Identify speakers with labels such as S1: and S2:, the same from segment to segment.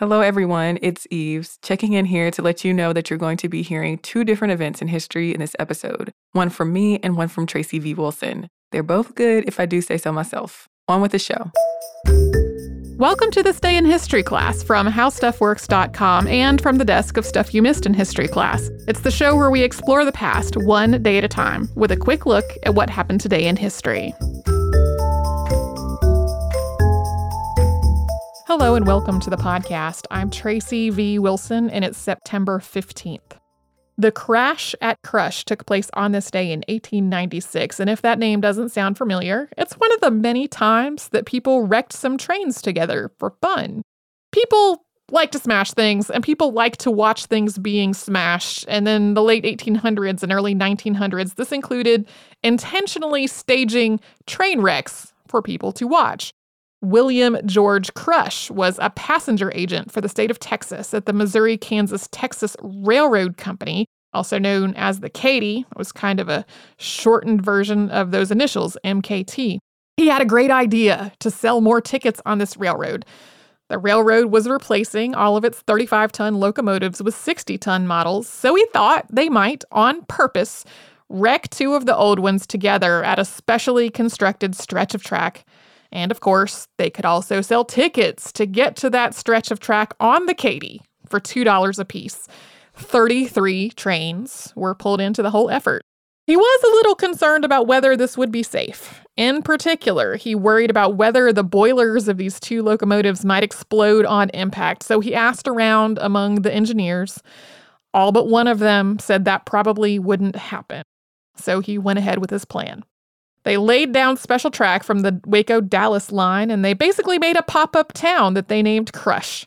S1: Hello, everyone. It's Eves, checking in here to let you know that you're going to be hearing two different events in history in this episode one from me and one from Tracy V. Wilson. They're both good, if I do say so myself. On with the show.
S2: Welcome to this day in history class from howstuffworks.com and from the desk of Stuff You Missed in History class. It's the show where we explore the past one day at a time with a quick look at what happened today in history. Hello and welcome to the podcast. I'm Tracy V. Wilson and it's September 15th. The crash at Crush took place on this day in 1896, and if that name doesn't sound familiar, it's one of the many times that people wrecked some trains together for fun. People like to smash things, and people like to watch things being smashed. And then the late 1800s and early 1900s, this included intentionally staging train wrecks for people to watch. William George Crush was a passenger agent for the state of Texas at the Missouri Kansas Texas Railroad Company, also known as the Katy. It was kind of a shortened version of those initials, MKT. He had a great idea to sell more tickets on this railroad. The railroad was replacing all of its 35 ton locomotives with 60 ton models, so he thought they might, on purpose, wreck two of the old ones together at a specially constructed stretch of track and of course, they could also sell tickets to get to that stretch of track on the Katy for $2 a piece. 33 trains were pulled into the whole effort. He was a little concerned about whether this would be safe. In particular, he worried about whether the boilers of these two locomotives might explode on impact, so he asked around among the engineers. All but one of them said that probably wouldn't happen. So he went ahead with his plan. They laid down special track from the Waco Dallas line and they basically made a pop up town that they named Crush.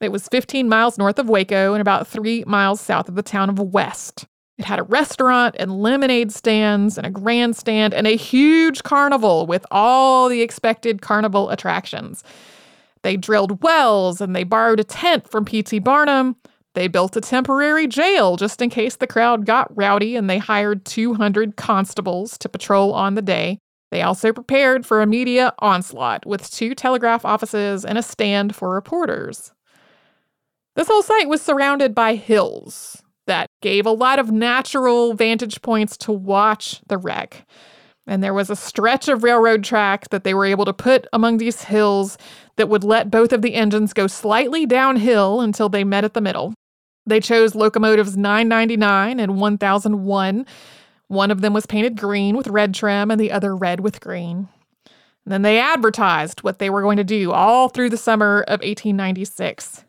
S2: It was 15 miles north of Waco and about three miles south of the town of West. It had a restaurant and lemonade stands and a grandstand and a huge carnival with all the expected carnival attractions. They drilled wells and they borrowed a tent from P.T. Barnum. They built a temporary jail just in case the crowd got rowdy, and they hired 200 constables to patrol on the day. They also prepared for a media onslaught with two telegraph offices and a stand for reporters. This whole site was surrounded by hills that gave a lot of natural vantage points to watch the wreck. And there was a stretch of railroad track that they were able to put among these hills that would let both of the engines go slightly downhill until they met at the middle. They chose locomotives 999 and 1001. One of them was painted green with red trim and the other red with green. And then they advertised what they were going to do all through the summer of 1896.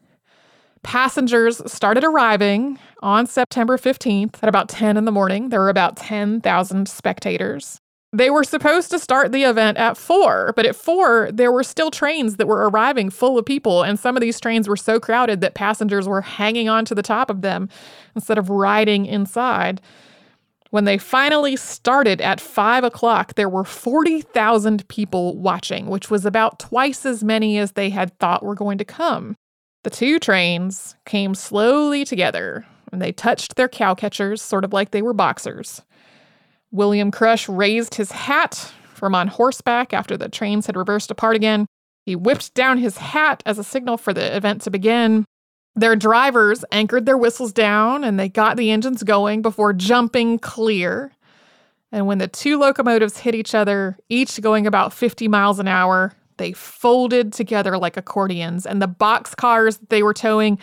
S2: Passengers started arriving on September 15th at about 10 in the morning. There were about 10,000 spectators. They were supposed to start the event at four, but at four, there were still trains that were arriving full of people, and some of these trains were so crowded that passengers were hanging on to the top of them instead of riding inside. When they finally started at five o'clock, there were 40,000 people watching, which was about twice as many as they had thought were going to come. The two trains came slowly together, and they touched their cow catchers, sort of like they were boxers. William Crush raised his hat from on horseback after the trains had reversed apart again. He whipped down his hat as a signal for the event to begin. Their drivers anchored their whistles down and they got the engines going before jumping clear. And when the two locomotives hit each other, each going about 50 miles an hour, they folded together like accordions, and the box cars they were towing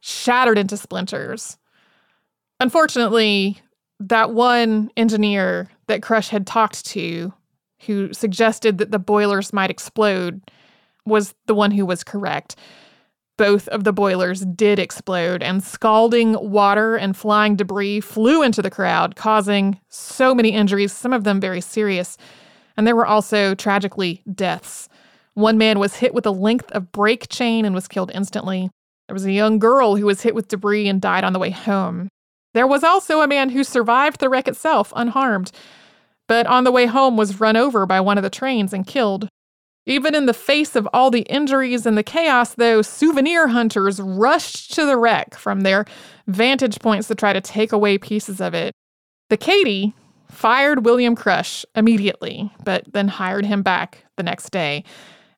S2: shattered into splinters. Unfortunately, that one engineer that Crush had talked to who suggested that the boilers might explode was the one who was correct. Both of the boilers did explode, and scalding water and flying debris flew into the crowd, causing so many injuries, some of them very serious. And there were also tragically deaths. One man was hit with a length of brake chain and was killed instantly. There was a young girl who was hit with debris and died on the way home. There was also a man who survived the wreck itself unharmed, but on the way home was run over by one of the trains and killed. Even in the face of all the injuries and the chaos, though, souvenir hunters rushed to the wreck from their vantage points to try to take away pieces of it. The Katy fired William Crush immediately, but then hired him back the next day.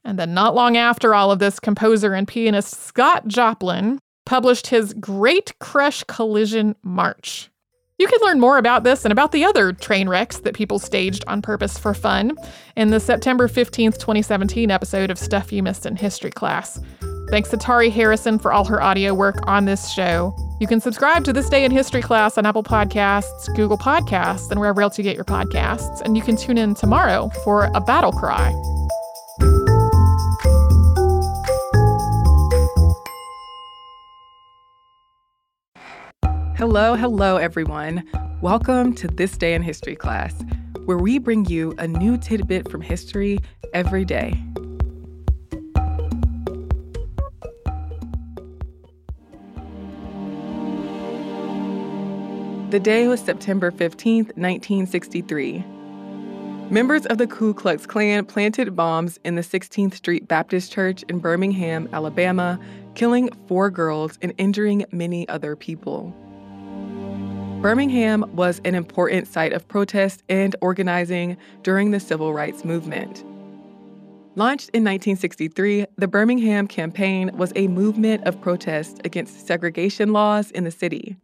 S2: And then, not long after all of this, composer and pianist Scott Joplin published his Great Crush Collision March. You can learn more about this and about the other train wrecks that people staged on purpose for fun in the September 15th, 2017 episode of Stuff You Missed in History Class. Thanks to Tari Harrison for all her audio work on this show. You can subscribe to This Day in History class on Apple Podcasts, Google Podcasts, and wherever else you get your podcasts. And you can tune in tomorrow for a battle cry.
S1: Hello, hello, everyone. Welcome to This Day in History class, where we bring you a new tidbit from history every day. The day was September 15, 1963. Members of the Ku Klux Klan planted bombs in the 16th Street Baptist Church in Birmingham, Alabama, killing four girls and injuring many other people. Birmingham was an important site of protest and organizing during the civil rights movement. Launched in 1963, the Birmingham Campaign was a movement of protest against segregation laws in the city.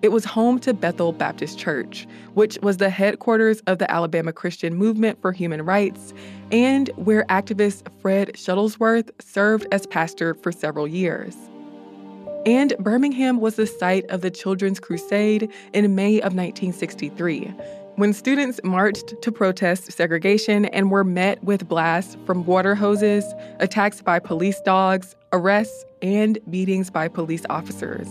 S1: It was home to Bethel Baptist Church, which was the headquarters of the Alabama Christian Movement for Human Rights, and where activist Fred Shuttlesworth served as pastor for several years. And Birmingham was the site of the Children's Crusade in May of 1963, when students marched to protest segregation and were met with blasts from water hoses, attacks by police dogs, arrests, and beatings by police officers.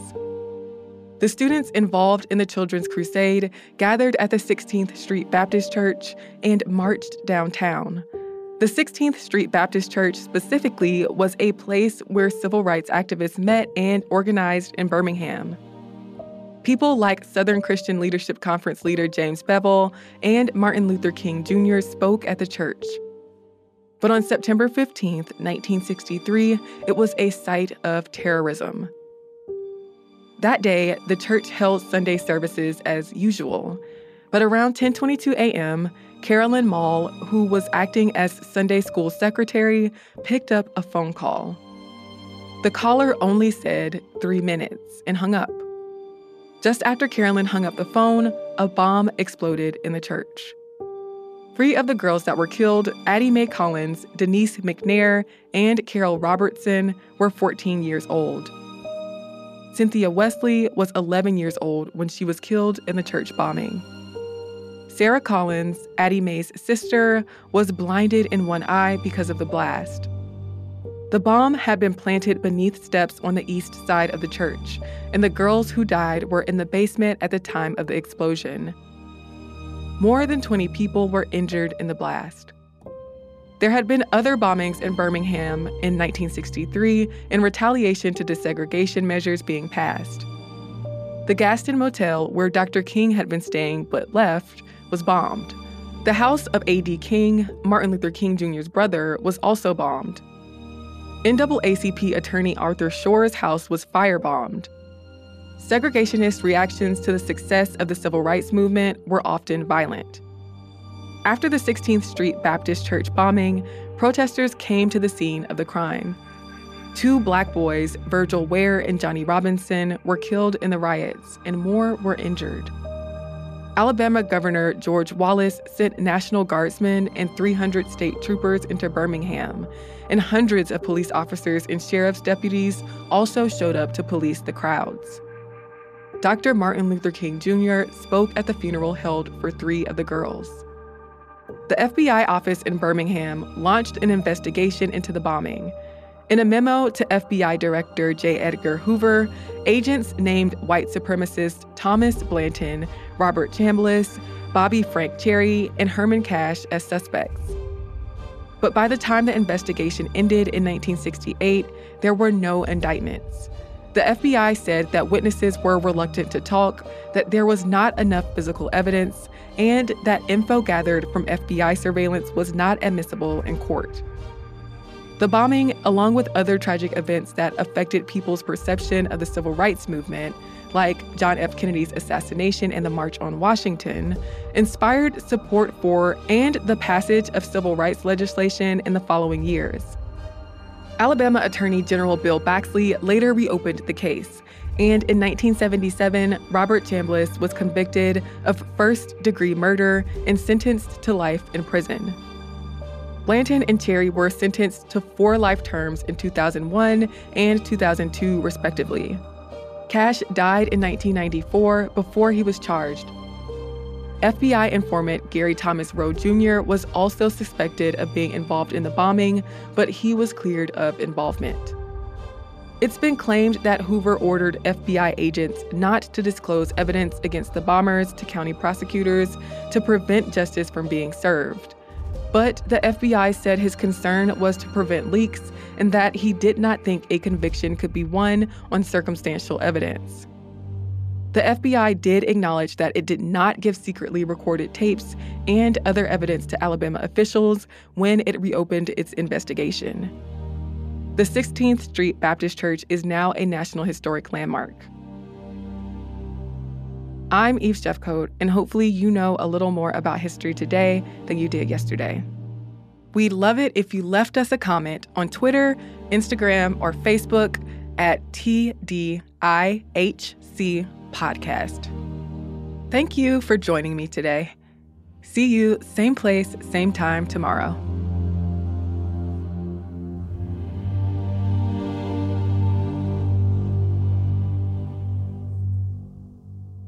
S1: The students involved in the Children's Crusade gathered at the 16th Street Baptist Church and marched downtown. The 16th Street Baptist Church specifically was a place where civil rights activists met and organized in Birmingham. People like Southern Christian Leadership Conference leader James Bevel and Martin Luther King Jr. spoke at the church. But on September 15, 1963, it was a site of terrorism. That day, the church held Sunday services as usual. But around 10:22 a.m., Carolyn Maull, who was acting as Sunday school secretary, picked up a phone call. The caller only said 3 minutes and hung up. Just after Carolyn hung up the phone, a bomb exploded in the church. Three of the girls that were killed, Addie Mae Collins, Denise McNair, and Carol Robertson, were 14 years old. Cynthia Wesley was 11 years old when she was killed in the church bombing. Sarah Collins, Addie Mae's sister, was blinded in one eye because of the blast. The bomb had been planted beneath steps on the east side of the church, and the girls who died were in the basement at the time of the explosion. More than 20 people were injured in the blast. There had been other bombings in Birmingham in 1963 in retaliation to desegregation measures being passed. The Gaston Motel, where Dr. King had been staying but left, was bombed. The house of A.D. King, Martin Luther King Jr.'s brother, was also bombed. NAACP attorney Arthur Shores' house was firebombed. Segregationist reactions to the success of the civil rights movement were often violent. After the 16th Street Baptist Church bombing, protesters came to the scene of the crime. Two black boys, Virgil Ware and Johnny Robinson, were killed in the riots, and more were injured. Alabama Governor George Wallace sent National Guardsmen and 300 state troopers into Birmingham, and hundreds of police officers and sheriff's deputies also showed up to police the crowds. Dr. Martin Luther King Jr. spoke at the funeral held for three of the girls. The FBI office in Birmingham launched an investigation into the bombing. In a memo to FBI Director J. Edgar Hoover, agents named white supremacist Thomas Blanton, Robert Chambliss, Bobby Frank Cherry, and Herman Cash as suspects. But by the time the investigation ended in 1968, there were no indictments. The FBI said that witnesses were reluctant to talk, that there was not enough physical evidence, and that info gathered from FBI surveillance was not admissible in court. The bombing, along with other tragic events that affected people's perception of the civil rights movement, like John F. Kennedy's assassination and the March on Washington, inspired support for and the passage of civil rights legislation in the following years. Alabama Attorney General Bill Baxley later reopened the case, and in 1977, Robert Chambliss was convicted of first degree murder and sentenced to life in prison. Blanton and Cherry were sentenced to four life terms in 2001 and 2002, respectively. Cash died in 1994 before he was charged. FBI informant Gary Thomas Rowe Jr. was also suspected of being involved in the bombing, but he was cleared of involvement. It's been claimed that Hoover ordered FBI agents not to disclose evidence against the bombers to county prosecutors to prevent justice from being served. But the FBI said his concern was to prevent leaks and that he did not think a conviction could be won on circumstantial evidence. The FBI did acknowledge that it did not give secretly recorded tapes and other evidence to Alabama officials when it reopened its investigation. The 16th Street Baptist Church is now a National Historic Landmark. I'm Eve Jeffcoat, and hopefully you know a little more about history today than you did yesterday. We'd love it if you left us a comment on Twitter, Instagram, or Facebook at TDIHC Podcast. Thank you for joining me today. See you same place, same time tomorrow.